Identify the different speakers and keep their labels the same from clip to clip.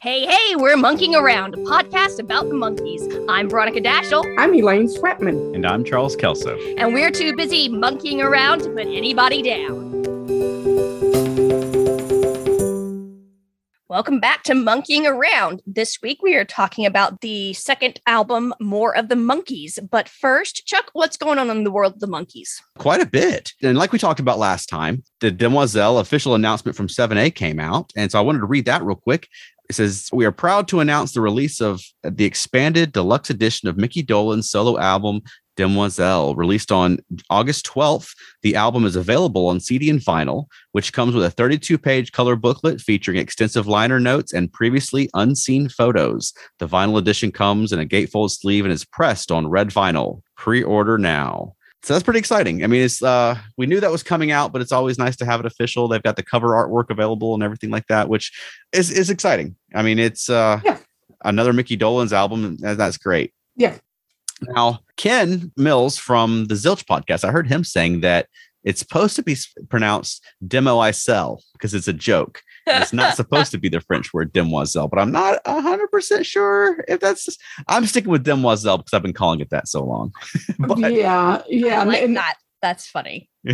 Speaker 1: Hey, hey, we're Monkeeing Around, a podcast about the Monkees. I'm Veronica Dashel,
Speaker 2: I'm Elaine Swetman.
Speaker 3: And I'm Charles Kelso.
Speaker 1: and we're too busy monkeying around to put anybody down. Welcome back to Monkeeing Around. This week we are talking about the second album, More of the Monkees. But first, Chuck, what's going on in the world of the Monkees?
Speaker 3: Quite a bit. And like we talked about last time, the Demoiselle official announcement from 7A came out. And so I wanted to read that real quick. It says, We are proud to announce the release of the expanded deluxe edition of Mickey Dolenz solo album, Demoiselle, released on August 12th. The album is available on CD and vinyl, which comes with a 32 page color booklet featuring extensive liner notes and previously unseen photos. The vinyl edition comes in a gatefold sleeve and is pressed on red vinyl. Pre order now. So that's pretty exciting. I mean, it's uh we knew that was coming out, but it's always nice to have it official. They've got the cover artwork available and everything like that, which is is exciting. I mean, it's uh
Speaker 2: Yeah.
Speaker 3: another Mickey Dolenz album. and That's great.
Speaker 2: Yeah.
Speaker 3: Now, Ken Mills from the Zilch podcast, I heard him saying that it's supposed to be pronounced demo I sell because it's a joke. And It's not supposed to be the French word demoiselle, but I'm not 100% sure if that's. Just, I'm sticking with demoiselle because I've been calling it that so long. but
Speaker 2: yeah, yeah.
Speaker 1: I like
Speaker 2: and
Speaker 1: that. That's funny.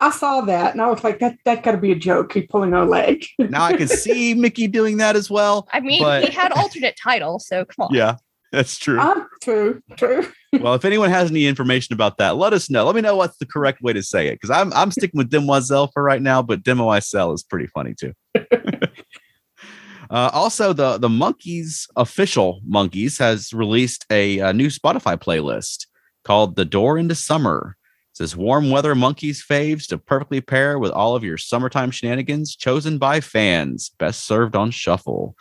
Speaker 2: I saw that and I was like, that that gotta be a joke. He's pulling our leg.
Speaker 3: now I can see Mickey doing that as well.
Speaker 1: I mean,
Speaker 3: But-
Speaker 1: he had alternate title, so come on.
Speaker 3: Yeah, that's true.
Speaker 2: Ah, true, true.
Speaker 3: well, if anyone has any information about that, let us know. Let me know what's the correct way to say it because I'm I'm sticking with demoiselle for right now, but demoiselle is pretty funny too. Uh, also, the the Monkees official Monkees has released a, uh new Spotify playlist called "The Door into Summer." It says warm weather Monkees faves to perfectly pair with all of your summertime shenanigans, chosen by fans, best served on shuffle.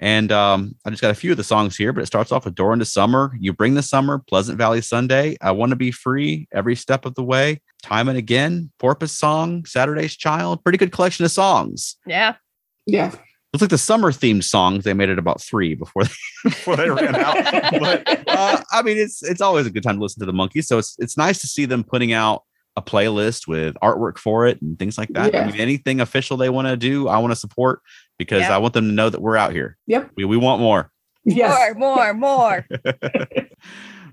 Speaker 3: And um, I just got a few of the songs here, but it starts off with Door into Summer, You Bring the Summer, Pleasant Valley Sunday, I Want to Be Free, Every Step of the Way, Time and Again, Porpoise Song, Saturday's Child. Pretty good collection of songs.
Speaker 1: Yeah.
Speaker 2: Yeah.
Speaker 3: Looks like the summer themed songs, they made it about three before they, before they ran out. But uh, I mean, it's it's always a good time to listen to the Monkees. So it's it's nice to see them putting out a playlist with artwork for it and things like that.
Speaker 2: Yeah.
Speaker 3: I mean, anything official they want to do, I want to support because
Speaker 1: Yeah.
Speaker 3: I want them to know that we're out here.
Speaker 2: Yep.
Speaker 3: We, we want more.
Speaker 2: Yes.
Speaker 1: More, more, more.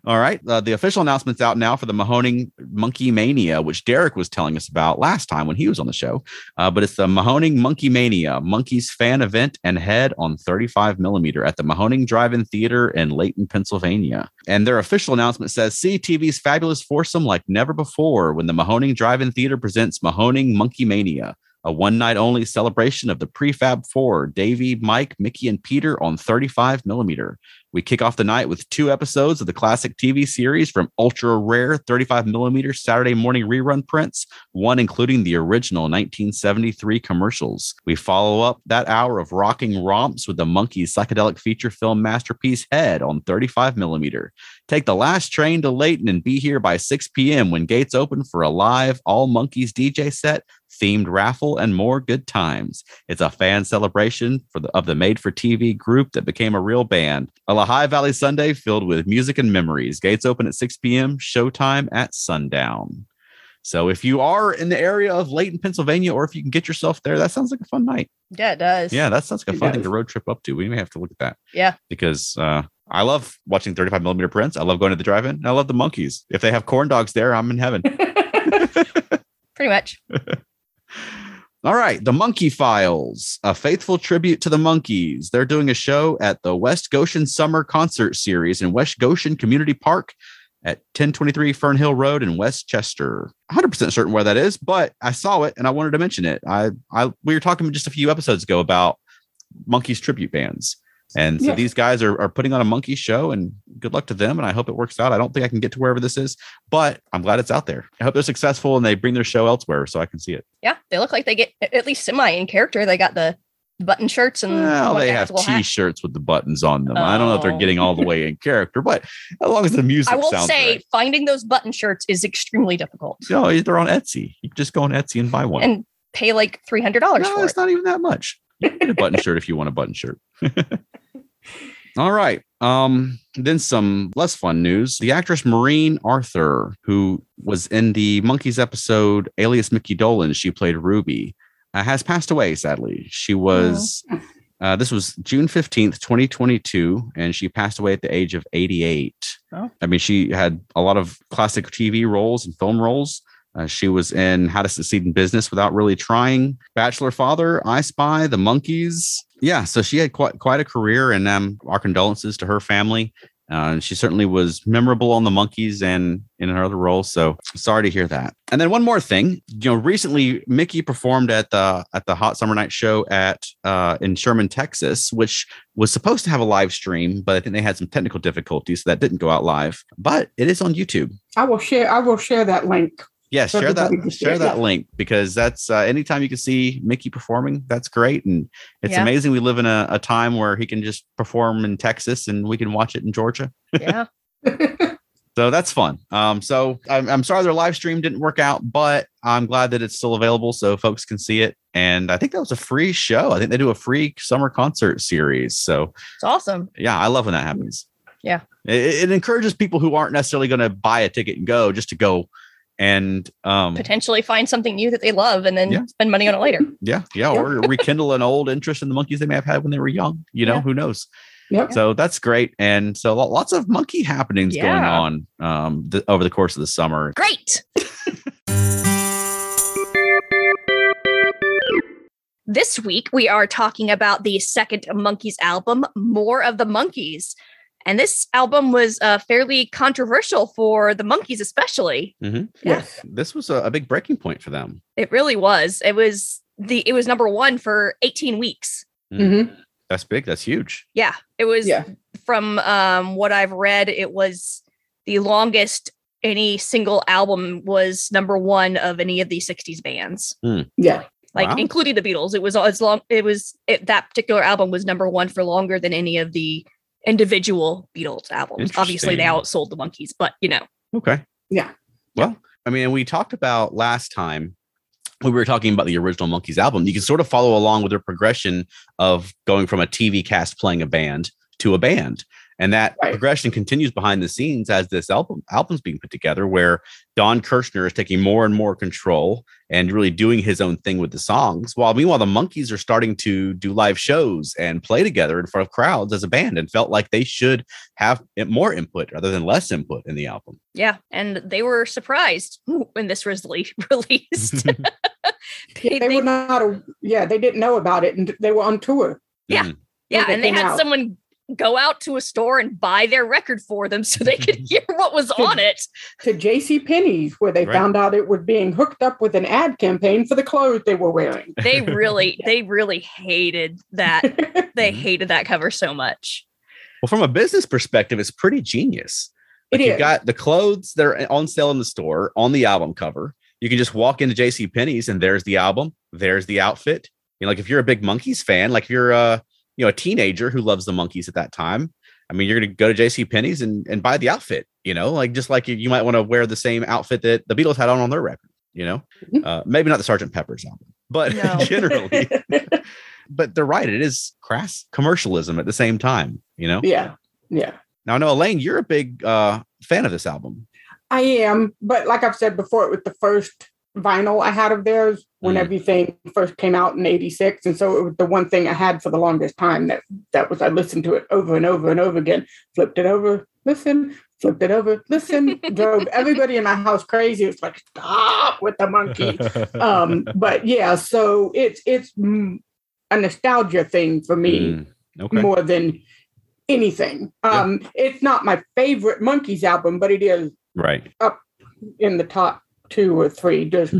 Speaker 3: All right. Uh, the official announcement's out now for the Mahoning Monkee Mania, which Derek was telling us about last time when he was on the show. Uh, but it's the Mahoning Monkee Mania, Monkees fan event and head on 35 millimeter at the Mahoning Drive-In Theater in Lehighton, Pennsylvania. And their official announcement says, "See TV's fabulous foursome like never before when the Mahoning Drive-In Theater presents Mahoning Monkee Mania." A one night only celebration of the prefab four, Davey, Mike, Mickey, and Peter on 35 millimeter. We kick off the night with two episodes of the classic TV series from ultra rare 35 millimeter Saturday morning rerun prints, one including the original 1973 commercials. We follow up that hour of rocking romps with the Monkees psychedelic feature film masterpiece Head on 35 millimeter. Take the last train to Lehighton and be here by 6 p.m. when gates open for a live all Monkees DJ set, themed raffle, and more good times. It's a fan celebration for the, of the made for TV group that became a real band. A Lehigh Valley Sunday filled with music and memories. Gates open at 6 p.m., showtime at sundown. So if you are in the area of Lehighton, Pennsylvania, or if you can get yourself there, that sounds like a fun night.
Speaker 1: Yeah, it does.
Speaker 3: Yeah, that sounds like a fun thing
Speaker 2: does.
Speaker 3: to road trip up to. We may have to look at that.
Speaker 1: Yeah.
Speaker 3: Because uh, I love watching 35 millimeter prints. I love going to the drive-in. I love the Monkees. If they have corn dogs there, I'm in heaven.
Speaker 1: Pretty much.
Speaker 3: All right, the Monkey Files, a faithful tribute to the Monkees. They're doing a show at the West Goshen Summer Concert Series in West Goshen Community Park at 1023 Fernhill Road in West Chester. 100% certain where that is, but I saw it and I wanted to mention it. I, I we were talking just a few episodes ago about Monkees tribute bands. And so
Speaker 2: Yeah.
Speaker 3: these guys are, are putting on a monkey show and good luck to them. And I hope it works out. I don't think I can get to wherever this is, but I'm glad it's out there. I hope they're successful and they bring their show elsewhere so I can see it.
Speaker 1: Yeah, they look like they get at least semi in character. They got the button shirts and
Speaker 3: Well, they have. T-shirts with the buttons on them. I don't know if they're
Speaker 1: Oh.
Speaker 3: getting all the oh. way in character, but as long as the music
Speaker 1: I will
Speaker 3: sounds
Speaker 1: say
Speaker 3: right.
Speaker 1: finding those button shirts is extremely difficult
Speaker 3: No, they're on Etsy. You just go on Etsy and buy one.
Speaker 1: and pay like three hundred dollars
Speaker 3: no, it's
Speaker 1: it.
Speaker 3: not even that much. You can get a button shirt if you want a button shirt. All right. Um, then some less fun news. The actress Maureen Arthur, who was in the Monkees episode Alias Mickey Dolenz, she played Ruby, uh, has passed away, sadly. She was Uh, this was June 15th, 2022, and she passed away at the age of 88.
Speaker 1: Oh.
Speaker 3: I mean, she had a lot of classic TV roles and film roles. Uh, she was in How to Succeed in Business Without Really Trying, Bachelor Father, I Spy, The Monkees. Yeah, so she had quite quite a career, and um, our condolences to her family. Uh, she certainly was memorable on the Monkees and in her other roles. So sorry to hear that. And then one more thing, you know, recently Mickey performed at the at the Hot Summer Night Show at uh, in Sherman, Texas, which was supposed to have a live stream, but I think they had some technical difficulties, so that didn't go out live. But it is on YouTube.
Speaker 2: I will share. I will share that link.
Speaker 3: Yeah,
Speaker 2: So
Speaker 3: share that
Speaker 2: everybody can see
Speaker 3: share
Speaker 2: it,
Speaker 3: that link because that's uh, anytime you can see Mickey performing, that's great. And it's
Speaker 1: Yeah.
Speaker 3: amazing we live in a, a time where he can just perform in Texas and we can watch it in Georgia.
Speaker 1: Yeah.
Speaker 3: So that's fun. Um, so I'm, I'm sorry their live stream didn't work out, but I'm glad that it's still available so folks can see it. And I think that was a free show. I think they do a free summer concert series. So
Speaker 1: It's awesome.
Speaker 3: yeah, I love when that happens.
Speaker 1: Yeah.
Speaker 3: It, it encourages people who aren't necessarily going to buy a ticket and go just to go and um
Speaker 1: Potentially find something new that they love and then
Speaker 3: Yeah.
Speaker 1: spend money on it later.
Speaker 3: yeah, yeah, or rekindle an old interest in the Monkees they may have had when they were young. You know,
Speaker 1: Yeah.
Speaker 3: who knows?
Speaker 2: Yep.
Speaker 3: So that's great. And so lots of monkey happenings going on um th- over the course of the summer.
Speaker 1: Great. this week, we are talking about the second Monkees album, More of the Monkees. And this album was uh, fairly controversial for the Monkees, especially.
Speaker 3: Mhm.
Speaker 2: Yes.
Speaker 3: This was a, a big breaking point for them.
Speaker 1: It really was. It was the it was number one for 18 weeks.
Speaker 2: hmm
Speaker 3: That's big. That's huge.
Speaker 1: Yeah, it was
Speaker 2: Yeah.
Speaker 1: from um, what I've read. It was the longest any single album was number one of any of the 60s bands.
Speaker 2: Yeah.
Speaker 1: like
Speaker 3: Wow.
Speaker 1: including the Beatles. It was as long. It was it, that particular album was number one for longer than any of the individual Beatles albums. Obviously, they outsold the Monkees, but you know,
Speaker 3: Okay.
Speaker 2: Yeah.
Speaker 3: Well, I mean, we talked about last time when we were talking about the original Monkees album. You can sort of follow along with their progression of going from a TV cast playing a band to a band. And that
Speaker 2: Right.
Speaker 3: progression continues behind the scenes as this album album's being put together, where Don Kirshner is taking more and more control and really doing his own thing with the songs. While meanwhile, the Monkees are starting to do live shows and play together in front of crowds as a band, and felt like they should have more input rather than less input in the album.
Speaker 1: yeah, and they were surprised when this was released. they,
Speaker 2: They
Speaker 1: they-
Speaker 2: were not. a- Yeah, they didn't know about it, and they were on tour.
Speaker 1: Yeah.
Speaker 3: Mm.
Speaker 1: yeah, and they had
Speaker 2: out.
Speaker 1: someone go out to a store and buy their record for them so they could hear what was on it.
Speaker 2: to J.C. Penney's, where they
Speaker 3: Right.
Speaker 2: found out it was being hooked up with an ad campaign for the clothes they were wearing.
Speaker 1: They really, they really hated that. They hated that cover so much.
Speaker 3: Well, from a business perspective, it's pretty genius.
Speaker 2: It
Speaker 3: Like you've got the clothes that are on sale in the store on the album cover. You can just walk into JC Penney's and there's the album, there's the outfit. You know, like if you're a big Monkees fan, like if you're a you know a teenager who loves the Monkees at that time, I mean, you're gonna go to JC Penney's and, and buy the outfit, you know, like just like you, you might want to wear the same outfit that the Beatles had on on their record, you know.
Speaker 2: Mhm.
Speaker 3: Uh, maybe not the Sergeant Pepper's album, but
Speaker 1: No.
Speaker 3: generally. but they're right, it is crass commercialism at the same time, you know.
Speaker 2: yeah, yeah.
Speaker 3: Now, I know Elaine, you're a big uh, fan of this album.
Speaker 2: I am, but like I've said before, it was the first vinyl I had of theirs when
Speaker 3: Mhm.
Speaker 2: everything first came out in '86, and so it was the one thing I had for the longest time. That that was I listened to it over and over and over again. Flipped it over, listen, flipped it over, listen. drove everybody in my house crazy. It's like stop with the monkey. Um, but yeah, so it's it's mm, a nostalgia thing for me
Speaker 3: Mm, okay.
Speaker 2: more than anything.
Speaker 3: Yeah.
Speaker 2: Um, it's not my favorite Monkees album, but it is
Speaker 3: Right.
Speaker 2: Up in the top two or three just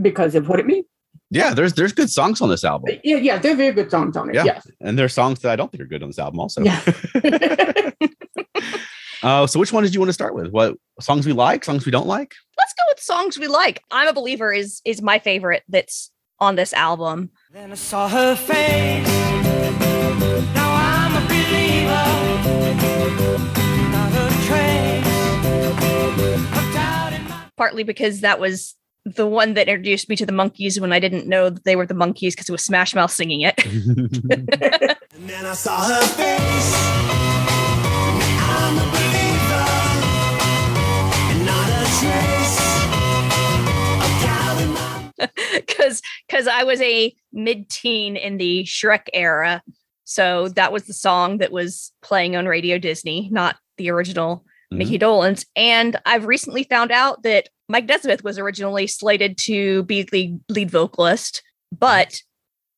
Speaker 2: because of what it means.
Speaker 3: Yeah, there's there's good songs on this album,
Speaker 2: Yeah, yeah, they're very good songs on it.
Speaker 3: Yeah.
Speaker 2: Yes.
Speaker 3: and there's songs that I don't think are good on this album also.
Speaker 2: Yeah.
Speaker 3: Uh, so which one did you want to start with? What songs we like, songs we don't like?
Speaker 1: Let's go with songs we like. I'm a believer is is my favorite that's on this album.
Speaker 4: Then I saw her face.
Speaker 1: Partly because that was the one that introduced me to the Monkees when I didn't know that they were the Monkees because it was Smash Mouth singing it.
Speaker 4: And then I saw her face. I'm a believer. And not a trace of doubt in my
Speaker 1: because because I was a mid-teen in the Shrek era. So that was the song that was playing on Radio Disney, not the original. Mickey mm-hmm. Dolenz. And I've recently found out that Mike Nesmith was originally slated to be the lead vocalist, but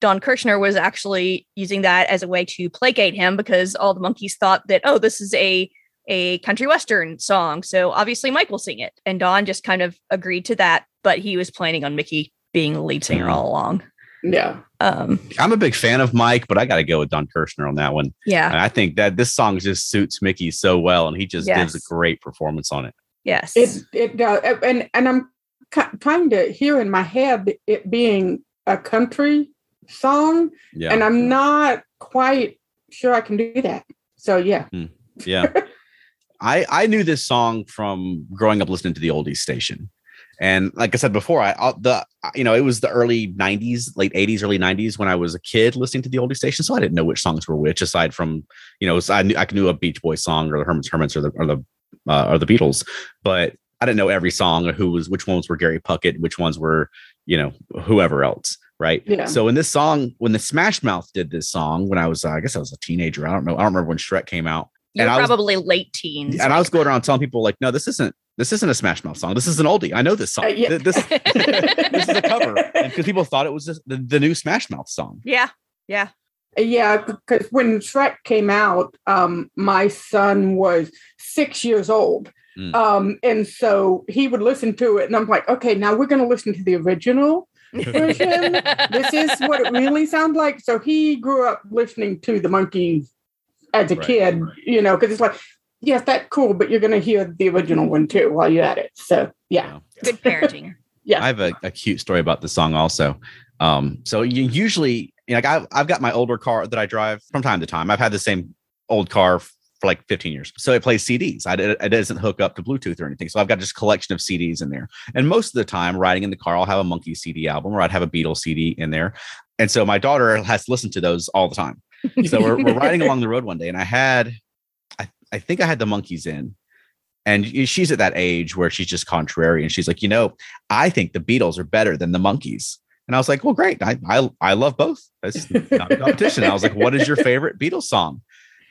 Speaker 1: Don Kirshner was actually using that as a way to placate him because all the Monkees thought that, oh, this is a a country western song. So obviously Mike will sing it. And Don just kind of agreed to that, but he was planning on Mickey being the lead singer all along.
Speaker 2: Yeah.
Speaker 1: Um,
Speaker 3: I'm a big fan of Mike, but I got to go with Don Kirshner on that one.
Speaker 1: yeah.
Speaker 3: And I think that this song just suits Mickey so well, and he just gives a great performance on it.
Speaker 1: Yes.
Speaker 2: It it does, and and I'm ki- trying to hear in my head it being a country song,
Speaker 3: Yeah,
Speaker 2: and I'm not quite sure I can do that. So yeah,
Speaker 3: yeah. I I knew this song from growing up listening to the oldies station, and like I said before, I the you know it was the early '90s, late '80s, early '90s when I was a kid listening to the oldie station, so I didn't know which songs were which. Aside from you know, I knew I knew a Beach Boy song or the Herman's Hermits or the or the uh, or the Beatles, but I didn't know every song or who was which ones were Gary Puckett, which ones were you know whoever else. Right.
Speaker 2: Yeah.
Speaker 3: So in this song, when the Smash Mouth did this song, when I was, uh, I guess I was a teenager. I don't know. I don't remember when Shrek came out.
Speaker 1: You're
Speaker 3: and I was-
Speaker 1: probably late teens.
Speaker 3: And I was going around telling people like, no, this isn't this isn't a Smash Mouth song. This is an oldie. I know this song.
Speaker 2: Uh, yeah.
Speaker 3: This, this is a cover because people thought it was just the, the new Smash Mouth song.
Speaker 1: yeah. Yeah.
Speaker 2: yeah, because when Shrek came out, um, my son was six years old.
Speaker 3: Mm.
Speaker 2: Um, and so he would listen to it, and I'm like, okay, now we're going to listen to the original version. this is what it really sounds like. So he grew up listening to the Monkees as a
Speaker 3: Right,
Speaker 2: kid, you know, because it's like, yes, that's cool, but you're going to hear the original one too while you're at it. So yeah,
Speaker 1: Good parenting. Yeah.
Speaker 3: I have a, a cute story about the song also. Um, so you usually you know, like I've, I've got my older car that I drive from time to time. I've had the same old car for like 15 years. So it plays CDs. I, it doesn't hook up to Bluetooth or anything. So I've got just a collection of CDs in there. And most of the time riding in the car, I'll have a Monkey CD album or I'd have a Beatles CD in there. And so my daughter has listened to those all the time. So we're, we're riding along the road one day and I had, I, think I had the Monkees in and she's at that age where she's just contrary. And she's like, you know, I think the Beatles are better than the Monkees. And I was like, well, great. I, I, I love both. That's not a competition. I was like, what is your favorite Beatles song?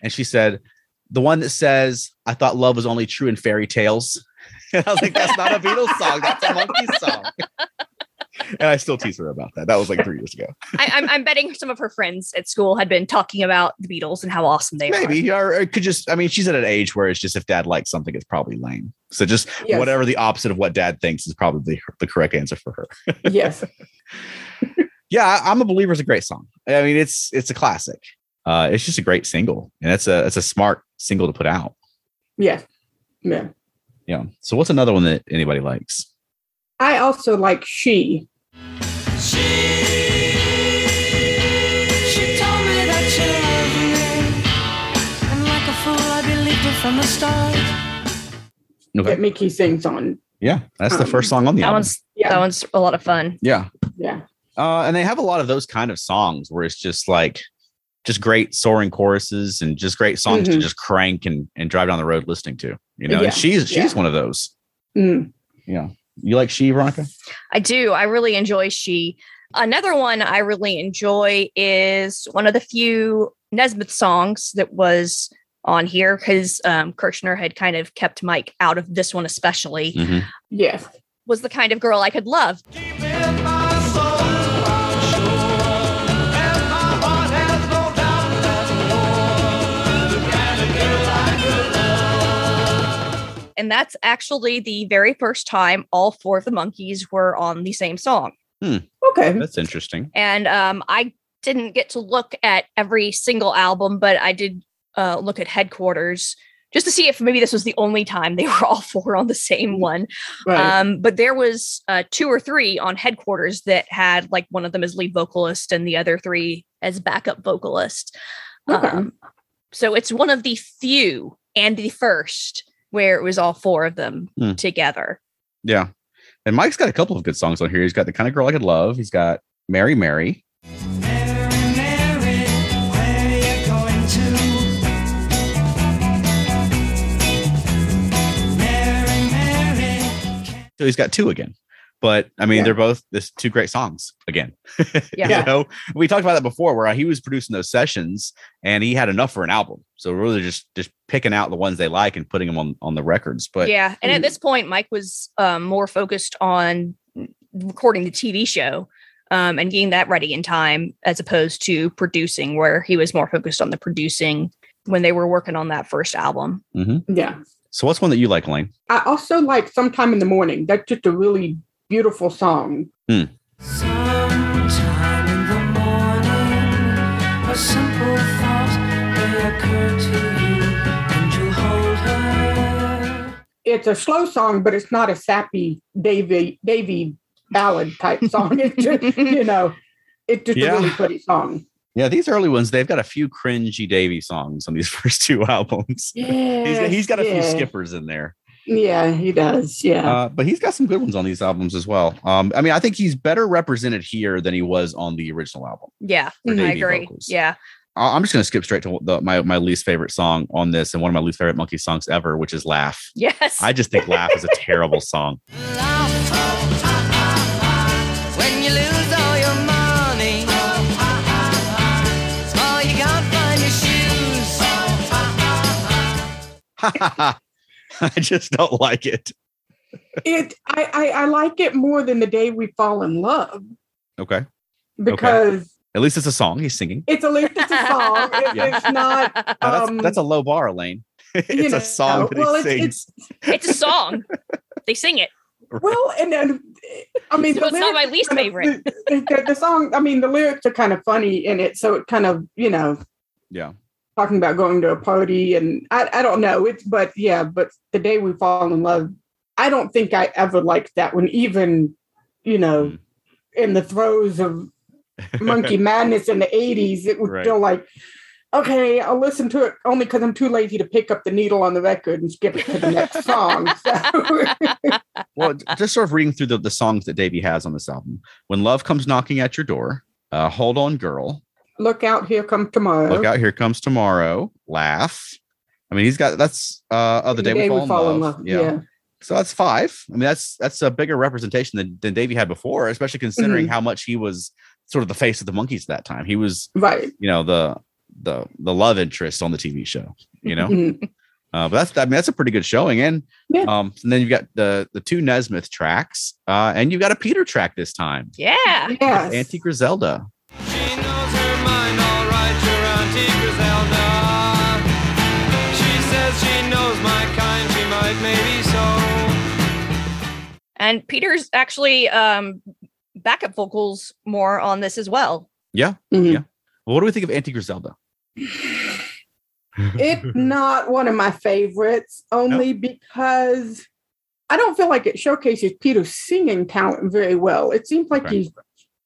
Speaker 3: And she said, the one that says, I thought love was only true in fairy tales. And I was like, that's not a Beatles song. That's a monkey song. And I still tease her about that. That was like three years ago.
Speaker 1: I, I'm, I'm betting some of her friends at school had been talking about the Beatles and how awesome they are.
Speaker 3: Maybe, or it could just, I mean, she's at an age where it's just if dad likes something, it's probably lame. So just
Speaker 2: Yes.
Speaker 3: whatever the opposite of what dad thinks is probably the correct answer for her.
Speaker 2: yes,
Speaker 3: yeah, I- I'm a believer. It's a great song. I mean, it's it's a classic. Uh, it's just a great single, and it's a it's a smart single to put out.
Speaker 2: yes, yeah.
Speaker 3: Yeah. So what's another one that anybody likes?
Speaker 2: I also like she.
Speaker 4: She, she told me that she loved me. And like a fool, I believed her from the start.
Speaker 3: Okay.
Speaker 2: that Mickey sings on.
Speaker 3: Yeah, that's the
Speaker 2: Um,
Speaker 3: first song on the
Speaker 1: That
Speaker 3: album.
Speaker 1: one's
Speaker 2: Yeah.
Speaker 1: that one's a lot of fun.
Speaker 3: Yeah.
Speaker 2: Yeah.
Speaker 3: Uh, and they have a lot of those kind of songs where it's just like just great soaring choruses and just great songs to
Speaker 2: Mhm.
Speaker 3: just crank and, and drive down the road listening to. You know,
Speaker 2: Yeah,
Speaker 3: and she's she's
Speaker 2: yeah.
Speaker 3: one of those.
Speaker 2: Mm.
Speaker 3: Yeah. You like she, Veronica?
Speaker 1: I do. I really enjoy She. Another one I really enjoy is one of the few Nesmith songs that was on here because um, Kirshner had kind of kept Mike out of this one, especially.
Speaker 3: Mhm.
Speaker 2: Yes.
Speaker 1: Was the kind of girl I could love.
Speaker 4: Deep And
Speaker 1: that's actually the very first time all four of the Monkees were on the same song.
Speaker 2: Okay.
Speaker 3: That's interesting.
Speaker 1: And um, I didn't get to look at every single album, but I did uh, look at headquarters just to see if maybe this was the only time they were all four on the same one.
Speaker 2: Right.
Speaker 1: Um, but there was uh, two or three on headquarters that had like one of them as lead vocalist and the other three as backup vocalist.
Speaker 2: Okay.
Speaker 1: Um, so it's one of the few and the first where it was all four of them
Speaker 3: Hmm.
Speaker 1: together.
Speaker 3: Yeah. And Mike's got a couple of good songs on here. He's got the kind of girl I could love. He's got Mary Mary.
Speaker 4: Mary, Mary, where you going to? Mary, Mary.
Speaker 3: So he's got two again. but I mean,
Speaker 1: Yeah.
Speaker 3: they're both this two great songs again.
Speaker 1: Yeah.
Speaker 3: you know, we talked about that before, where he was producing those sessions and he had enough for an album. So really, just just picking out the ones they like and putting them on on the records. But
Speaker 1: yeah. And at this point, Mike was um, more focused on recording the TV show um, and getting that ready in time as opposed to producing, where he was more focused on the producing when they were working on that first album.
Speaker 2: Yeah.
Speaker 3: so, what's one that you like, Elaine?
Speaker 2: I also like Sometime in the Morning. That's just a really beautiful song.
Speaker 5: Sometime in the morning, a simple thought may occur to you,
Speaker 2: It's a slow song, but it's not a sappy Davy Davy ballad type song. It's just, you know, it's just
Speaker 3: Yeah.
Speaker 2: a really pretty song.
Speaker 3: Yeah, these early ones, they've got a few cringy Davy songs on these first two albums.
Speaker 2: Yeah.
Speaker 3: He's got, he's got a few skippers in there.
Speaker 2: Yeah, he does. Yeah.
Speaker 3: Uh, but he's got some good ones on these albums as well. Um, I mean, I think he's better represented here than he was on the original album.
Speaker 1: Yeah, I agree.
Speaker 3: vocals.
Speaker 1: Yeah.
Speaker 3: I- I'm just going to skip straight to the, my my least favorite song on this, and one of my least favorite Monkey songs ever, which is "Laugh."
Speaker 1: Yes.
Speaker 3: I just think "Laugh" is a terrible song.
Speaker 5: When you lose all your money, all you got find your shoes.
Speaker 3: I just don't like it.
Speaker 2: it I, I I like it more than the day we fall in love
Speaker 3: Okay,
Speaker 2: because
Speaker 3: at least it's a song he's singing.
Speaker 2: it's a it's a song. It-
Speaker 3: Yeah.
Speaker 2: It's not
Speaker 3: Uh, that's,
Speaker 2: um,
Speaker 3: that's a low bar, Elaine. it's
Speaker 2: know,
Speaker 3: a song that he
Speaker 2: well, it's-
Speaker 3: sings.
Speaker 1: it's a song. they sing it.
Speaker 2: well, and then I mean,
Speaker 1: So
Speaker 2: the
Speaker 1: it's not my least
Speaker 2: kind of-
Speaker 1: favorite.
Speaker 2: The, the- the song, I mean, the lyrics are kind of funny in it, so it kind of you know
Speaker 3: Yeah,
Speaker 2: talking about going to a party, and I I don't know, it's but yeah, but the day we fall in love, I don't think I ever liked that one, even you know,
Speaker 3: Mm.
Speaker 2: in the throes of monkey madness in the 80s it was
Speaker 3: Right.
Speaker 2: still like okay i'll listen to it only because i'm too lazy to pick up the needle on the record and skip it to the next song so
Speaker 3: well, just sort of reading through the, the songs that Davey has on this album. When love comes knocking at your door, uh, hold on, girl.
Speaker 2: look out here comes tomorrow
Speaker 3: Look out, here comes tomorrow. Laugh. I mean, he's got that's uh, oh, the, day, we fall, in love. Yeah. So that's five. I mean, that's that's a bigger representation than, than Davey had before, especially considering how much he was sort of the face of the Monkees at that time. He was,
Speaker 2: right
Speaker 3: you know, the the the love interest on the TV show. You know,
Speaker 2: Mhm.
Speaker 3: uh, but that's I mean that's a pretty good showing. And
Speaker 2: Yeah.
Speaker 3: um, and then you've got the the two Nesmith tracks, uh, and you've got a Peter track this time.
Speaker 1: Yeah.
Speaker 2: yes
Speaker 3: Auntie Griselda.
Speaker 4: She knows her mind all right, Griselda. She says she knows my kind, she might maybe so.
Speaker 1: And Peter's actually um backup vocals more on this as well.
Speaker 3: Yeah.
Speaker 2: Mhm.
Speaker 3: Yeah. Well, what do we think of Auntie Griselda?
Speaker 2: it's not one of my favorites only because i don't feel like it showcases peter's singing talent very well it seems like
Speaker 3: Okay.
Speaker 2: he's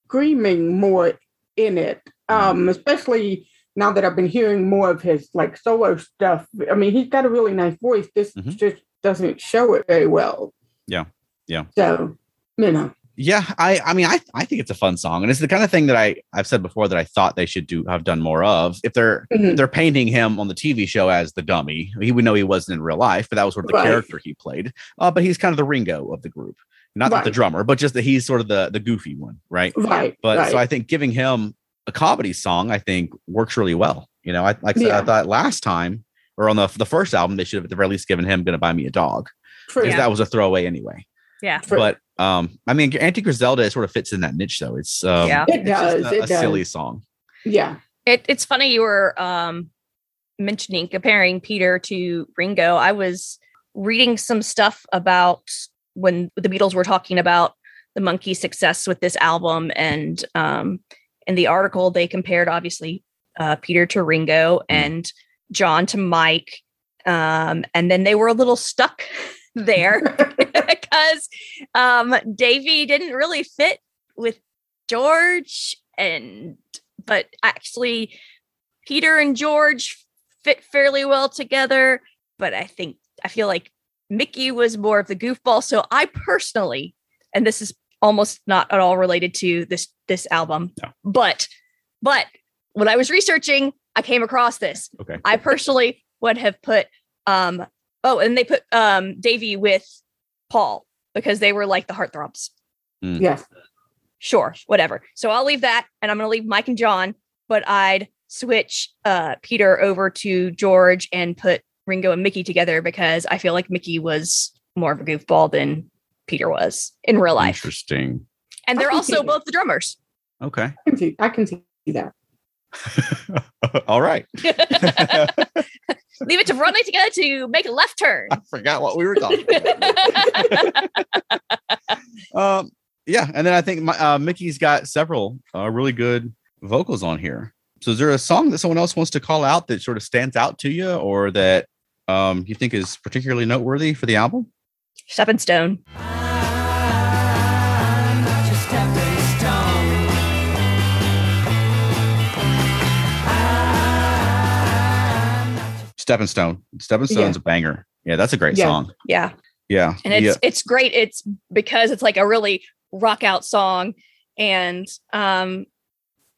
Speaker 2: screaming more in it um especially now that i've been hearing more of his like solo stuff i mean he's got a really nice voice this
Speaker 3: Mhm.
Speaker 2: just doesn't show it very well
Speaker 3: Yeah. Yeah.
Speaker 2: so you know
Speaker 3: Yeah, I I mean I I think it's a fun song, and it's the kind of thing that I I've said before that I thought they should do have done more of. If they're
Speaker 2: Mhm.
Speaker 3: they're painting him on the TV show as the dummy, he would know he wasn't in real life, but that was sort of the
Speaker 2: Right.
Speaker 3: character he played. Uh, but he's kind of the Ringo of the group, not the drummer, but just that he's sort of the the goofy one, right?
Speaker 2: right
Speaker 3: But
Speaker 2: right.
Speaker 3: so I think giving him a comedy song, I think works really well. You know, I like I I thought last time or on the the first album they should have at the very least given him "Gonna Buy Me a Dog" because
Speaker 1: Yeah.
Speaker 3: that was a throwaway anyway.
Speaker 1: Yeah.
Speaker 2: True.
Speaker 3: But um, I mean, Auntie Griselda sort of fits in that niche, though. It's um,
Speaker 1: Yeah.
Speaker 2: It
Speaker 3: it's just
Speaker 2: does,
Speaker 3: a,
Speaker 2: it
Speaker 3: a
Speaker 2: does.
Speaker 3: silly song.
Speaker 2: yeah
Speaker 1: It, it's funny you were um, mentioning comparing Peter to Ringo. I was reading some stuff about when the Beatles were talking about the monkey success with this album, and um, in the article they compared obviously uh, Peter to Ringo and John to Mike, um, and then they were a little stuck there because um, Davey didn't really fit with George, and but actually Peter and George fit fairly well together. But I think I feel like Mickey was more of the goofball. So I personally, and this is almost not at all related to this this album,
Speaker 3: No.
Speaker 1: but but when I was researching, I came across this.
Speaker 3: Okay.
Speaker 1: I personally would have put um oh, and they put um Davy with Paul because they were like the heartthrobs.
Speaker 2: Yes.
Speaker 1: Sure, whatever. So I'll leave that and I'm going to leave Mike and John, but I'd switch uh, Peter over to George and put Ringo and Mickey together because I feel like Mickey was more of a goofball than Peter was in real life.
Speaker 3: Interesting.
Speaker 1: And they're also both the drummers.
Speaker 3: Okay.
Speaker 2: I can see, I can see that.
Speaker 3: All right.
Speaker 1: leave it to running together to make a left turn.
Speaker 3: I forgot what we were talking about. um, yeah, and then I think my, uh, Mickey's got several uh, really good vocals on here. So, is there a song that someone else wants to call out that sort of stands out to you, or that um, you think is particularly noteworthy for the album?
Speaker 1: Stepping Stone.
Speaker 5: Stepping Stone.
Speaker 3: Stepping Stone's a banger. Yeah, that's a great
Speaker 2: Yeah.
Speaker 3: song.
Speaker 1: Yeah.
Speaker 3: Yeah,
Speaker 1: And it's
Speaker 3: yeah.
Speaker 1: it's great. It's because it's like a really rock out song. And um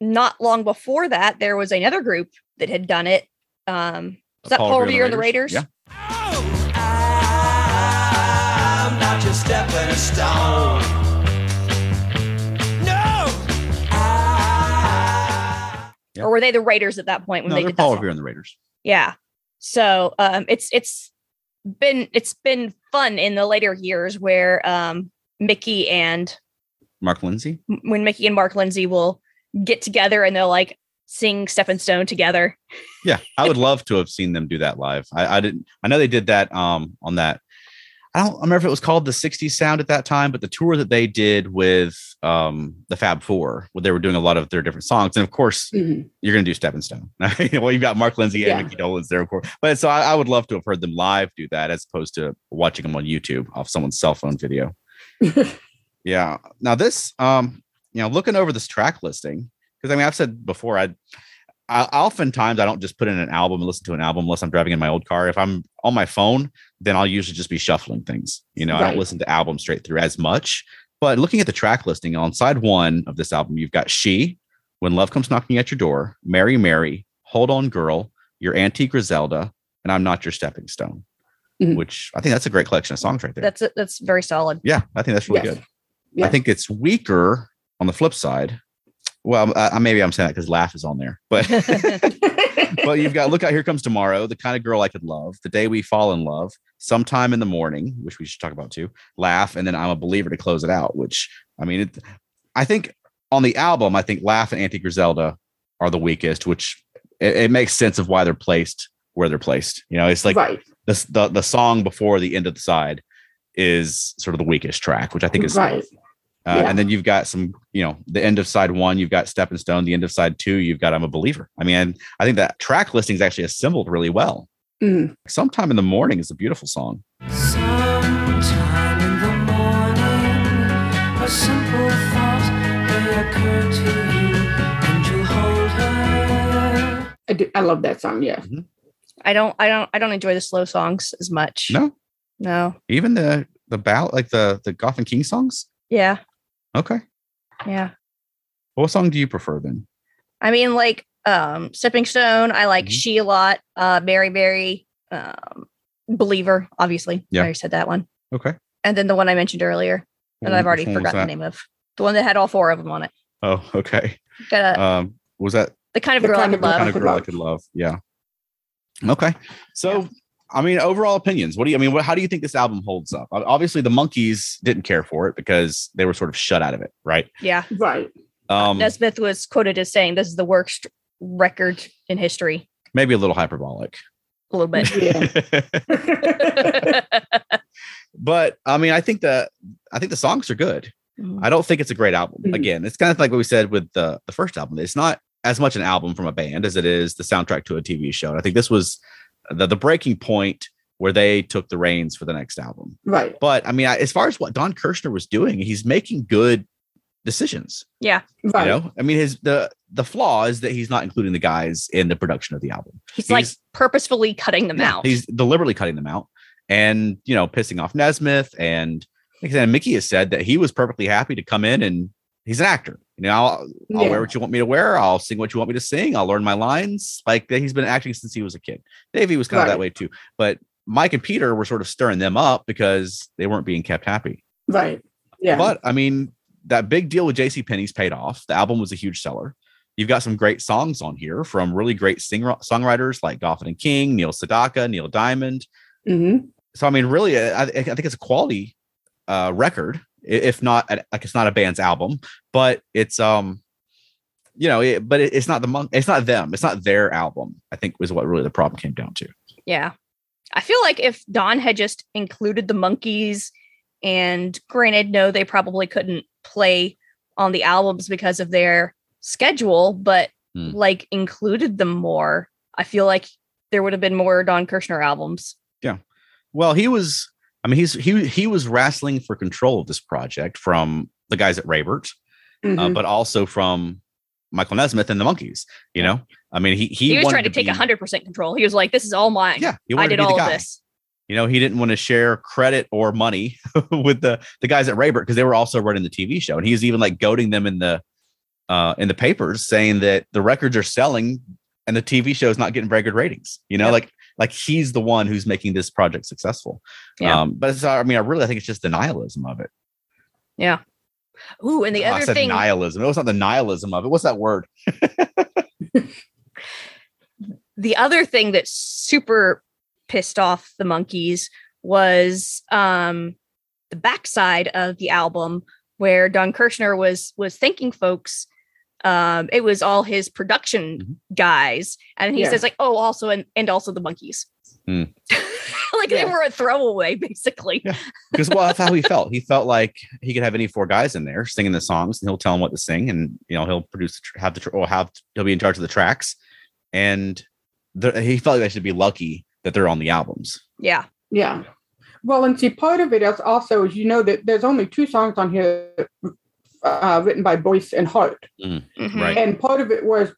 Speaker 1: not long before that, there was another group that had done it. Um was that Paul Revere and the Raiders?
Speaker 3: Yeah.
Speaker 4: I'm not your stepping stone. No. I-
Speaker 1: Or were they the Raiders at that point when
Speaker 3: No,
Speaker 1: they
Speaker 3: they're
Speaker 1: did that
Speaker 3: Paul
Speaker 1: song?
Speaker 3: Revere and the Raiders.
Speaker 1: Yeah. So um it's it's been it's been fun in the later years where um Mickey and
Speaker 3: Mark Lindsay.
Speaker 1: when Mickey and Mark Lindsay will get together and they'll like sing Stepping Stone together.
Speaker 3: Yeah, I would love to have seen them do that live. I, I didn't. I know they did that um on that. I don't remember if it was called the '60s Sound at that time, but the tour that they did with um the Fab Four, where they were doing a lot of their different songs, and of course
Speaker 2: Mhm.
Speaker 3: you're going to do Stepping Stone. well, you've got Mark Lindsay and
Speaker 2: Yeah.
Speaker 3: Mickey Dolenz there, of course. But so I, I would love to have heard them live do that as opposed to watching them on YouTube off someone's cell phone video. Yeah. Now this, um, you know, looking over this track listing, because I mean, I've said before, I, I oftentimes I don't just put in an album and listen to an album unless I'm driving in my old car. If I'm on my phone, then I'll usually just be shuffling things. You know, I don't listen to albums straight through as much. But looking at the track listing on side one of this album, you've got She, When Love Comes Knocking at Your Door, Mary Mary, Hold On Girl, Your Auntie Griselda, and I'm Not Your Stepping Stone.
Speaker 2: Mhm.
Speaker 3: Which I think that's a great collection of songs right there.
Speaker 1: That's that's very solid.
Speaker 3: yeah, I think that's really
Speaker 2: Yes.
Speaker 3: good.
Speaker 2: Yeah.
Speaker 3: I think it's weaker on the flip side. Well, uh, maybe I'm saying that because Laugh is on there, but but you've got Look Out Here Comes Tomorrow, The Kind of Girl I Could Love, The Day We Fall in Love, Sometime in the Morning, which we should talk about too, Laugh, and then I'm a Believer to close it out. Which I mean, it, I think on the album, I think Laugh and Auntie Griselda are the weakest, which it, it makes sense of why they're placed where they're placed. You know, it's like
Speaker 2: right.
Speaker 3: the, the the song before the end of the side is sort of the weakest track, which I think is
Speaker 2: Right.
Speaker 3: Uh,
Speaker 2: Yeah.
Speaker 3: And then you've got some, you know, the end of side one, you've got Stepping Stone. The end of side two, you've got I'm a Believer. I mean, I think that track listing is actually assembled really well.
Speaker 2: Mhm.
Speaker 3: Sometime in the morning is a beautiful song.
Speaker 5: Sometime in the morning, a simple thought may occur to you, and you'll hold her.
Speaker 2: I, do, I love that song. Yeah.
Speaker 1: I don't I don't I don't enjoy the slow songs as much.
Speaker 3: No,
Speaker 1: No.
Speaker 3: even the the ballad, like the the Goffin and King songs.
Speaker 1: Yeah.
Speaker 3: Okay,
Speaker 1: Yeah.
Speaker 3: what song do you prefer then?
Speaker 1: I mean like um Stepping Stone, I like
Speaker 3: Mhm.
Speaker 1: She a lot, uh Mary Mary, um Believer, obviously.
Speaker 3: Yeah.
Speaker 1: I already said that one.
Speaker 3: Okay,
Speaker 1: And then the one I mentioned earlier. And I've already forgotten the name of the one that had all four of them on it.
Speaker 3: Oh, okay.
Speaker 1: Got a,
Speaker 3: Um, was that
Speaker 1: the kind of
Speaker 2: the
Speaker 1: girl
Speaker 2: kind
Speaker 1: I could love.
Speaker 3: kind of girl I could love? Yeah. Okay, so. I mean, overall opinions. What do you? I mean, what, how do you think this album holds up? Obviously, the Monkees didn't care for it because they were sort of shut out of it, right?
Speaker 1: Yeah.
Speaker 2: Right.
Speaker 3: Um,
Speaker 1: Nesmith was quoted as saying this is the worst record in history.
Speaker 3: maybe a little hyperbolic.
Speaker 1: A little bit.
Speaker 2: Yeah.
Speaker 3: but I mean, I think the I think the songs are good.
Speaker 1: Mhm.
Speaker 3: I don't think it's a great album.
Speaker 2: Mhm.
Speaker 3: Again, it's kind of like what we said with the the first album. It's not as much an album from a band as it is the soundtrack to a TV show. And I think this was the the breaking point where they took the reins for the next album.
Speaker 2: right.
Speaker 3: But I mean, I, as far as what Don Kirshner was doing, he's making good decisions.
Speaker 1: yeah.
Speaker 2: Right.
Speaker 3: You know, I mean, his the the flaw is that he's not including the guys in the production of the album.
Speaker 1: He's, like
Speaker 3: He's-
Speaker 1: purposefully cutting them
Speaker 3: Yeah,
Speaker 1: out.
Speaker 3: He's deliberately cutting them out and, you know, pissing off Nesmith. And like I said, Mickey has said that he was perfectly happy to come in and he's an actor. You know, I'll, I'll
Speaker 2: Yeah.
Speaker 3: wear what you want me to wear. I'll sing what you want me to sing. I'll learn my lines. Like that he's been acting since he was a kid. Davey was kind of that way too. But Mike and Peter were sort of stirring them up because they weren't being kept happy.
Speaker 2: Right. Yeah.
Speaker 3: But I mean, that big deal with JC Penney's paid off. The album was a huge seller. You've got some great songs on here from really great singer songwriters like Goffin and King, Neil Sedaka, Neil Diamond.
Speaker 2: hmm
Speaker 3: So I mean, really, I, I think it's a quality uh, record, if not like it's not a band's album, but it's um, you know, it, but it, it's not the monk, it's not them, it's not their album. I think was what really the problem came down to.
Speaker 1: Yeah. I feel like if Don had just included the Monkees, and granted, no, they probably couldn't play on the albums because of their schedule, but
Speaker 3: Hmm.
Speaker 1: like included them more, I feel like there would have been more Don Kirshner albums. Yeah.
Speaker 3: Well, he was. I mean, he's he he was wrestling for control of this project from the guys at Raybert, uh,
Speaker 2: Mhm.
Speaker 3: but also from Michael Nesmith and the Monkees. You know, I mean, he he,
Speaker 1: He, was trying to, take hundred percent control. He was like, "This is all mine.
Speaker 3: Yeah,
Speaker 1: I did all of this."
Speaker 3: You know, he didn't want to share credit or money with the the guys at Raybert because they were also running the TV show, and he was even like goading them in the uh in the papers, saying that the records are selling and the TV show is not getting very good ratings. You know,
Speaker 1: Yep.
Speaker 3: like like he's the one who's making this project successful.
Speaker 1: Yeah.
Speaker 3: Um, but it's, I mean, I really I think it's just the nihilism of it. Yeah.
Speaker 1: Ooh, and the
Speaker 3: Oh, I
Speaker 1: other
Speaker 3: said
Speaker 1: thing,
Speaker 3: nihilism. It was not the nihilism of it. What's that word?
Speaker 1: the other thing that super pissed off the Monkees was um the backside of the album where Don Kirshner was was thanking folks um it was all his production
Speaker 3: Mhm.
Speaker 1: guys and he
Speaker 2: Yeah.
Speaker 1: says like oh also and, and also the Monkees
Speaker 3: Hmm.
Speaker 1: like they were a throwaway basically
Speaker 3: Yeah. Because well, that's how he felt. He felt like he could have any four guys in there singing the songs, and he'll tell them what to sing, and you know he'll produce have the tr- or have he'll be in charge of the tracks, and the, he felt like they should be lucky that they're on the albums.
Speaker 1: yeah
Speaker 2: Yeah. Well, and see, part of it is also is you know that there's only two songs on here uh, written by Boyce and Hart,
Speaker 1: Mhm.
Speaker 3: Right.
Speaker 2: and part of it was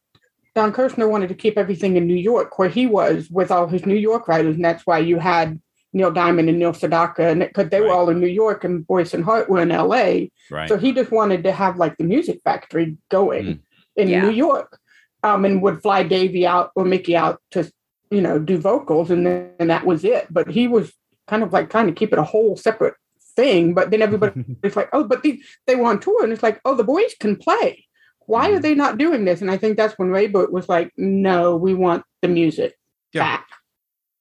Speaker 2: Don Kirshner wanted to keep everything in New York, where he was with all his New York writers, and that's why you had Neil Diamond and Neil Sedaka, and because they were all in New York, and Boyce and Hart were in L.A.
Speaker 3: Right.
Speaker 2: So he just wanted to have like the music factory going
Speaker 3: Mm.
Speaker 2: in
Speaker 1: Yeah.
Speaker 2: New York, um, and would fly Davey out or Mickey out to, you know, do vocals, and then and that was it. But he was kind of like trying to keep it a whole separate thing. But then everybody was like, oh, but they, they were on tour, and it's like, oh, the boys can play. Why are
Speaker 3: Mhm.
Speaker 2: they not doing this? And I think that's when Raybert was like, no, we want the music
Speaker 3: Yeah.
Speaker 2: back.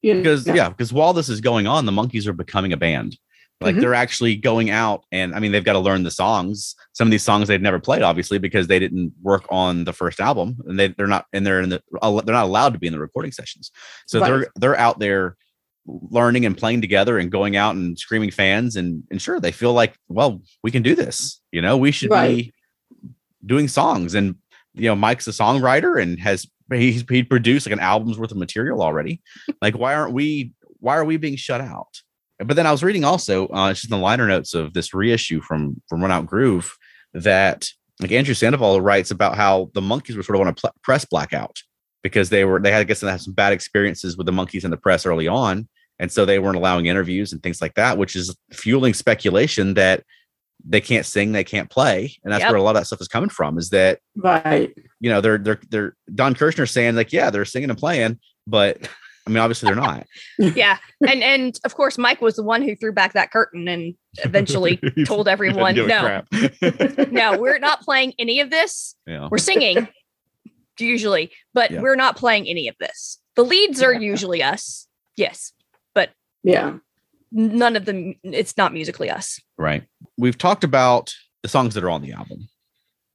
Speaker 2: You know?
Speaker 3: because yeah, because while this is going on, the Monkees are becoming a band. Like
Speaker 2: Mhm.
Speaker 3: they're actually going out, and I mean they've got to learn the songs. Some of these songs they've never played, obviously, because they didn't work on the first album, and they they're not and they're in the they're not allowed to be in the recording sessions. So
Speaker 2: Right.
Speaker 3: they're they're out there learning and playing together and going out and screaming fans and and sure they feel like well we can do this you know we should be doing songs. And you know mike's a songwriter and has he's he produced like an album's worth of material already. Like why aren't we why are we being shut out? But then i was reading also uh it's just in the liner notes of this reissue from from run out groove that like andrew sandoval writes about how the Monkees were sort of on a pl- press blackout because they were they had I guess they had some bad experiences with the Monkees in the press early on and so they weren't allowing interviews and things like that which is fueling speculation that they can't sing they can't play. And that's
Speaker 1: Yep.
Speaker 3: where a lot of that stuff is coming from is that
Speaker 2: right.
Speaker 3: you know they're they're they're don kirshner saying like yeah they're singing and playing but i mean obviously they're not.
Speaker 1: Yeah. And and of course mike was the one who threw back that curtain and eventually told everyone no. no we're not playing any of this.
Speaker 3: Yeah.
Speaker 1: We're singing usually but
Speaker 3: Yeah.
Speaker 1: we're not playing any of this. The leads are
Speaker 2: Yeah.
Speaker 1: usually us. Yes
Speaker 2: Yeah.
Speaker 1: none of them it's not musically us.
Speaker 3: Right. We've talked about the songs that are on the album.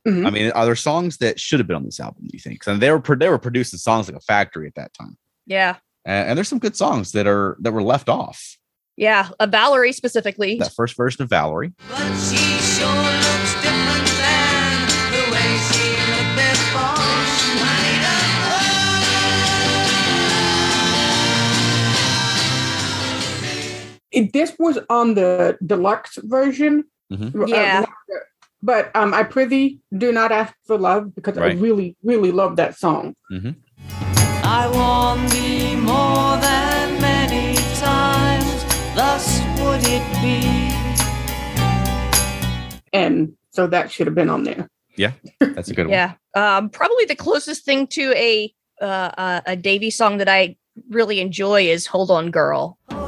Speaker 2: Mhm.
Speaker 3: i mean are there songs that should have been on this album do you think? And they were they were producing songs like a factory at that time.
Speaker 1: Yeah.
Speaker 3: And, and there's some good songs that are that were left off.
Speaker 1: Yeah A valerie specifically.
Speaker 3: That first version of valerie
Speaker 2: It, this was on the deluxe version.
Speaker 3: Mhm.
Speaker 2: Uh,
Speaker 1: Yeah.
Speaker 2: but um, I prithee do not ask for love because I really, really love that song.
Speaker 5: I warned thee more than many times, thus would it be.
Speaker 2: And so that should have been on there.
Speaker 3: Yeah, that's a good one
Speaker 1: yeah um probably the closest thing to a uh, a davy song that i really enjoy is hold on girl
Speaker 5: Hold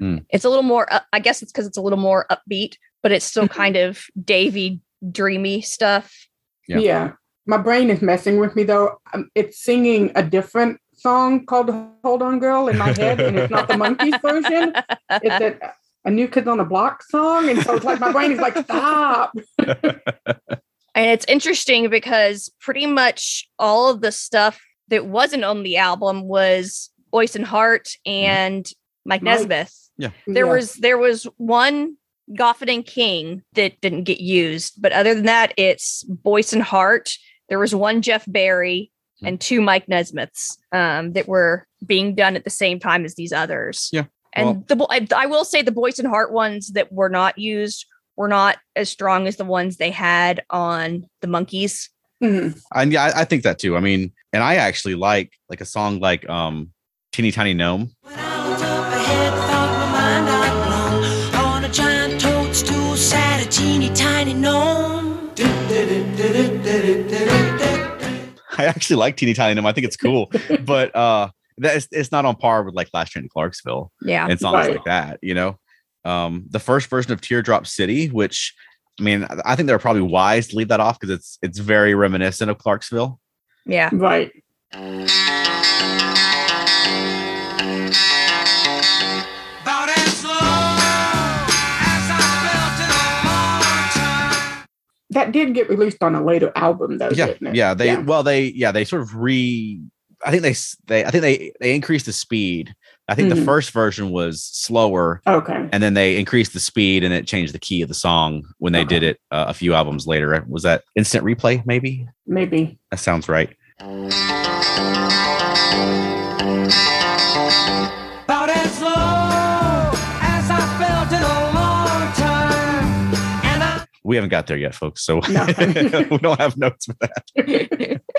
Speaker 3: Mm.
Speaker 1: It's a little more. up- I guess it's because it's a little more upbeat, but it's still kind of Davy, dreamy stuff.
Speaker 3: Yeah.
Speaker 2: Yeah. My brain is messing with me though. Um, it's singing a different song called Hold On Girl in my head, and it's not the Monkees version. It's a, a New Kids on the Block song. And so it's like my brain is like, stop.
Speaker 1: And it's interesting because pretty much all of the stuff that wasn't on the album was Boyce and Hart and Mike
Speaker 2: Right.
Speaker 1: Nesmith.
Speaker 3: Yeah.
Speaker 1: There
Speaker 2: Yeah.
Speaker 1: was there was one Goffin and King that didn't get used, but other than that, it's Boyce and Hart. There was one Jeff Barry and two Mike Nesmiths um, that were being done at the same time as these others.
Speaker 3: Yeah.
Speaker 1: And
Speaker 3: Well-
Speaker 1: the I, I will say the Boyce and Hart ones that were not used were not as strong as the ones they had on the Monkees.
Speaker 2: Mhm.
Speaker 3: And yeah, I, I think that too. I mean, and I actually like like a song like um Teeny Tiny Gnome.
Speaker 5: I
Speaker 3: actually like Teeny Tiny Gnome. I think it's cool, but uh, that is, it's not on par with like Last Train to Clarksville
Speaker 1: Yeah.
Speaker 3: and songs
Speaker 2: Right.
Speaker 3: like that. You know, um, the first version of Teardrop City, which I mean, I- I think they're probably wise to leave that off because it's it's very reminiscent of Clarksville.
Speaker 1: Yeah.
Speaker 2: Right. That did get released on a later album though.
Speaker 3: yeah,
Speaker 2: didn't it?
Speaker 3: yeah. They
Speaker 2: Yeah.
Speaker 3: well, they yeah, they sort of re. I think they they I think they they increased the speed. I think the
Speaker 2: Mhm.
Speaker 3: first version was slower,
Speaker 2: Okay.
Speaker 3: and then they increased the speed and it changed the key of the song when they did it uh, a few albums later. Was that Instant Replay? Maybe
Speaker 2: Maybe.
Speaker 3: that sounds right. We haven't got there yet, folks. So
Speaker 2: No.
Speaker 3: we don't have notes for that.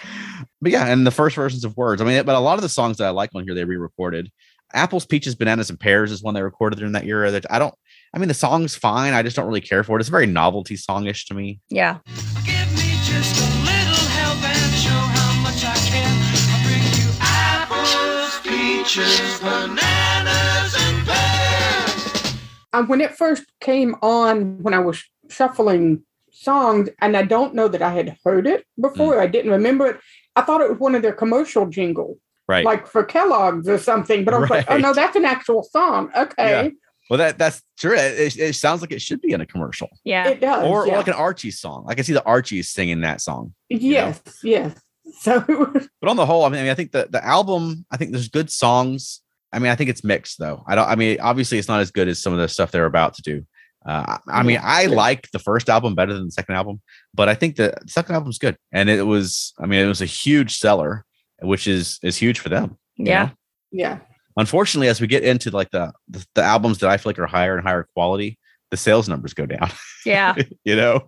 Speaker 3: But yeah, and the first versions of words. I mean, but a lot of the songs that I like on here they re-recorded. Apples, peaches, bananas, and pears is one they recorded during that era. That I don't. I mean, the song's fine. I just don't really care for it. It's a very novelty songish to me.
Speaker 1: Yeah.
Speaker 4: give me just a little help and show how much I care. I bring you apples, peaches, bananas, and pears.
Speaker 2: Um, when it first came on, when I was shuffling songs, and I don't know that I had heard it before,
Speaker 3: Mm.
Speaker 2: I didn't remember it. I thought it was one of their commercial jingles,
Speaker 3: Right.
Speaker 2: like for Kellogg's or something. But I was like, oh no, that's an actual song. Okay,
Speaker 3: well, that that's true. It, it sounds like it should be in a commercial
Speaker 1: Yeah.
Speaker 2: it does.
Speaker 3: or, or like an Archie song. I can see the Archies singing that song.
Speaker 2: yes, yes. So
Speaker 3: But on the whole, I mean, I think the the album. I think there's good songs. I mean, I think it's mixed though. I don't. I mean, obviously, it's not as good as some of the stuff they're about to do. Uh, I I mean, I like the first album better than the second album, but I think the second album album's good, and it was. I mean, it was a huge seller, which is is huge for them.
Speaker 1: Yeah.
Speaker 3: know?
Speaker 2: yeah,
Speaker 3: Unfortunately, as we get into like the, the the albums that I feel like are higher and higher quality, the sales numbers go down.
Speaker 1: Yeah.
Speaker 3: you know.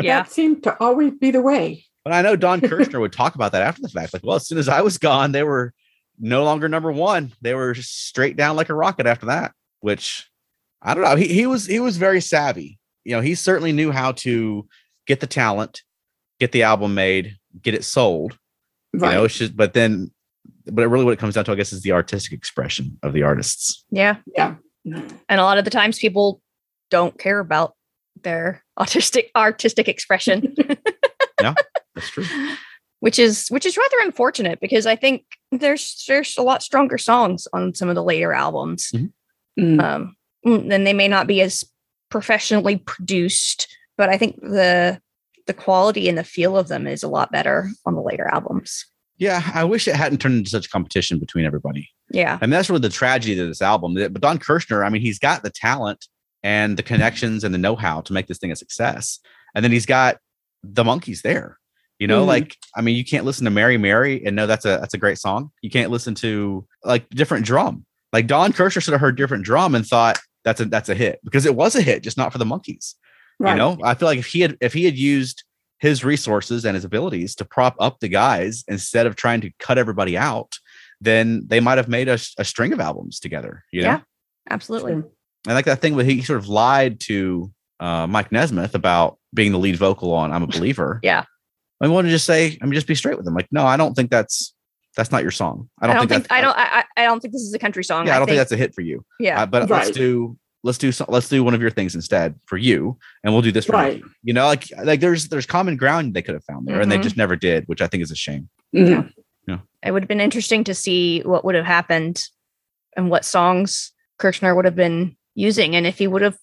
Speaker 1: Yeah.
Speaker 2: that seemed to always be the way.
Speaker 3: But I know Don Kirshner would talk about that after the fact. Like, well, as soon as I was gone, they were no longer number one. They were just straight down like a rocket after that. Which I don't know. He he was he was very savvy. You know, he certainly knew how to get the talent, get the album made, get it sold.
Speaker 2: Right.
Speaker 3: You know, it's just but then but really what it comes down to, I guess, is the artistic expression of the artists.
Speaker 1: Yeah.
Speaker 2: yeah.
Speaker 1: And a lot of the times people don't care about their autistic artistic expression, yeah,
Speaker 3: That's true.
Speaker 1: which is which is rather unfortunate because I think there's there's a lot stronger songs on some of the later albums.
Speaker 2: Mm.
Speaker 1: Um then they may not be as professionally produced, but I think the the quality and the feel of them is a lot better on the later albums.
Speaker 3: Yeah, I wish it hadn't turned into such competition between everybody.
Speaker 1: Yeah.
Speaker 3: I mean, that's really the tragedy of this album. But Don Kirshner, I mean, he's got the talent and the connections and the know-how to make this thing a success. And then he's got the monkees there. You know,
Speaker 2: Mhm.
Speaker 3: like I mean, you can't listen to Mary Mary and know that's a that's a great song. You can't listen to like different drum. Like Don Kirshner should have heard different drum and thought that's a that's a hit because it was a hit, just not for the monkees.
Speaker 2: Right.
Speaker 3: You know, I feel like if he had if he had used his resources and his abilities to prop up the guys instead of trying to cut everybody out, then they might have made a, a string of albums together. You know,
Speaker 1: Yeah. Absolutely.
Speaker 2: Sure.
Speaker 3: I like that thing where he sort of lied to uh, Mike Nesmith about being the lead vocal on "I'm a Believer."
Speaker 1: Yeah.
Speaker 3: I want to just say, I mean, just be straight with him. Like, no, I don't think that's That's not your song. I
Speaker 1: I
Speaker 3: don't,
Speaker 1: don't,
Speaker 3: think,
Speaker 1: think,
Speaker 3: that's
Speaker 1: I don't I, I I don't think this is a country song.
Speaker 3: Yeah, I don't think, that's a hit for you.
Speaker 1: yeah.
Speaker 3: Uh, but let's do let's do some, let's do one of your things instead for you, and we'll do this for
Speaker 2: Right.
Speaker 3: you. You know, like like there's there's common ground they could have found there, and they
Speaker 1: Mhm.
Speaker 3: just never did, which I think is a shame.
Speaker 2: Mhm.
Speaker 1: it would have been interesting to see what would have happened and what songs Kirshner would have been using and if he would have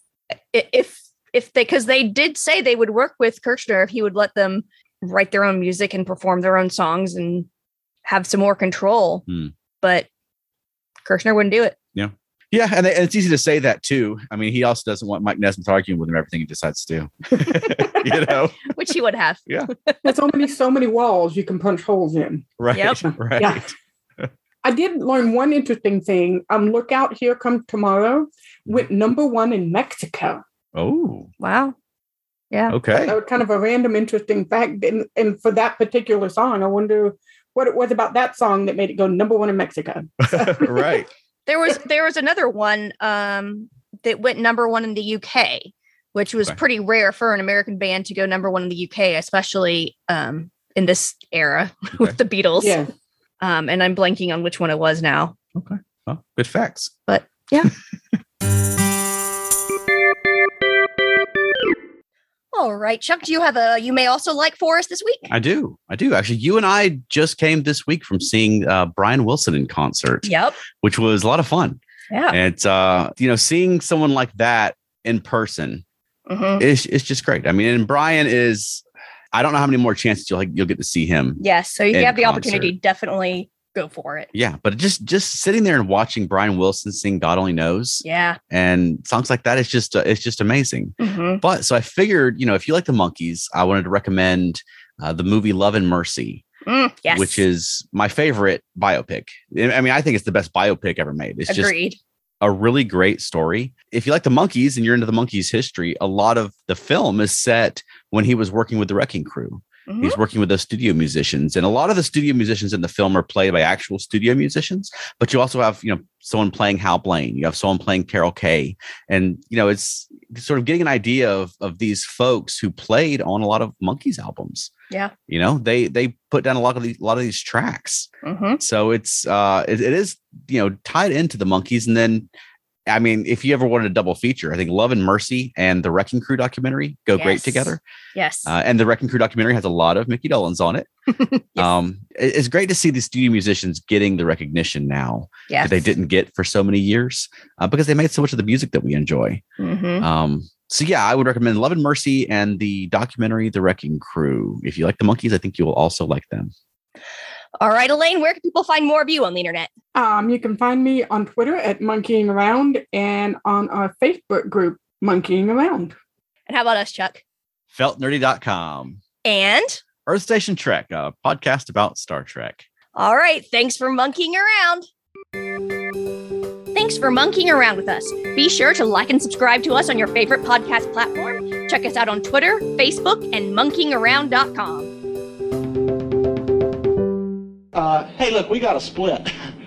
Speaker 1: if if they because they did say they would work with Kirshner if he would let them write their own music and perform their own songs and have some more control.
Speaker 3: Hmm.
Speaker 1: But Kirshner wouldn't do it.
Speaker 3: Yeah, Yeah, and it's easy to say that too. I mean, he also doesn't want Mike Nesmith arguing with him everything he decides to do. you know,
Speaker 1: Which he would have.
Speaker 2: Yeah, there's so many, so many walls you can punch holes in.
Speaker 3: right?
Speaker 1: Yep.
Speaker 3: Right.
Speaker 2: Yeah. I did learn one interesting thing. Um, look out, here come tomorrow went number one in Mexico.
Speaker 3: Oh,
Speaker 1: Wow. Yeah.
Speaker 3: okay.
Speaker 2: That was kind of a random, interesting fact. And, and for that particular song, I wonder what it was about that song that made it go number one in Mexico.
Speaker 3: right.
Speaker 1: There was there was another one um that went number one in the UK, which was
Speaker 3: Okay.
Speaker 1: pretty rare for an American band to go number one in the UK, especially um in this era
Speaker 3: Okay.
Speaker 1: with the Beatles.
Speaker 2: Yeah.
Speaker 1: Um, and I'm blanking on which one it was now. Okay.
Speaker 3: Well, good facts.
Speaker 1: All right, Chuck, do you have a you may also like for us this week?
Speaker 3: I do. I do. Actually, you and I just came this week from seeing uh, Brian Wilson in concert,
Speaker 1: Yep.
Speaker 3: which was a lot of fun.
Speaker 1: Yeah.
Speaker 3: And it's uh, you know, seeing someone like that in person
Speaker 1: Mhm.
Speaker 3: is it's just great. I mean, and Brian is I don't know how many more chances you'll like, you'll get to see him.
Speaker 1: Yes. So if you have the
Speaker 3: concert.
Speaker 1: opportunity, definitely go for it.
Speaker 3: Yeah, but just just sitting there and watching Brian Wilson sing "God Only Knows"
Speaker 1: Yeah.
Speaker 3: and songs like that, it's just uh, it's just amazing.
Speaker 1: Mhm.
Speaker 3: But so I figured, you know, if you like the monkees, I wanted to recommend uh, the movie Love and Mercy,
Speaker 1: Mm, yes.
Speaker 3: which is my favorite biopic. I mean, I think it's the best biopic ever made. It's just a really great story. If you like the monkees and you're into the monkeys history, a lot of the film is set when he was working with the Wrecking Crew.
Speaker 1: Mhm.
Speaker 3: He's working with those studio musicians, and a lot of the studio musicians in the film are played by actual studio musicians. But you also have, you know, someone playing Hal Blaine. You have someone playing Carol Kaye, and you know, it's sort of getting an idea of of these folks who played on a lot of monkees albums.
Speaker 1: Yeah.
Speaker 3: You know, they they put down a lot of these a lot of these tracks.
Speaker 1: Mhm.
Speaker 3: So it's uh it, it is you know tied into the monkees, and then I mean, if you ever wanted a double feature, I think Love and Mercy and the Wrecking Crew documentary go great together.
Speaker 1: Yes.
Speaker 3: Uh, and the Wrecking Crew documentary has a lot of Mickey Dolenz on it. Um, it- it's great to see the studio musicians getting the recognition now
Speaker 1: yes.
Speaker 3: that they didn't get for so many years uh, because they made so much of the music that we enjoy.
Speaker 1: Mhm.
Speaker 3: Um, so yeah, I would recommend Love and Mercy and the documentary The Wrecking Crew. If you like the monkees, I think you will also like them.
Speaker 1: All right, Elaine, where can people find more of you on the internet?
Speaker 2: Um, you can find me on Twitter at Monkeeing Around and on our Facebook group, Monkeeing Around.
Speaker 1: And how about us, Chuck?
Speaker 3: Feltnerdy.com.
Speaker 1: And
Speaker 3: Earth Station Trek, a podcast about Star Trek.
Speaker 1: all right, thanks for monkeying around. Thanks for monkeying around with us. Be sure to like and subscribe to us on your favorite podcast platform. Check us out on Twitter, Facebook, and monkeeingaround.com.
Speaker 6: Uh, hey, look, we got a split.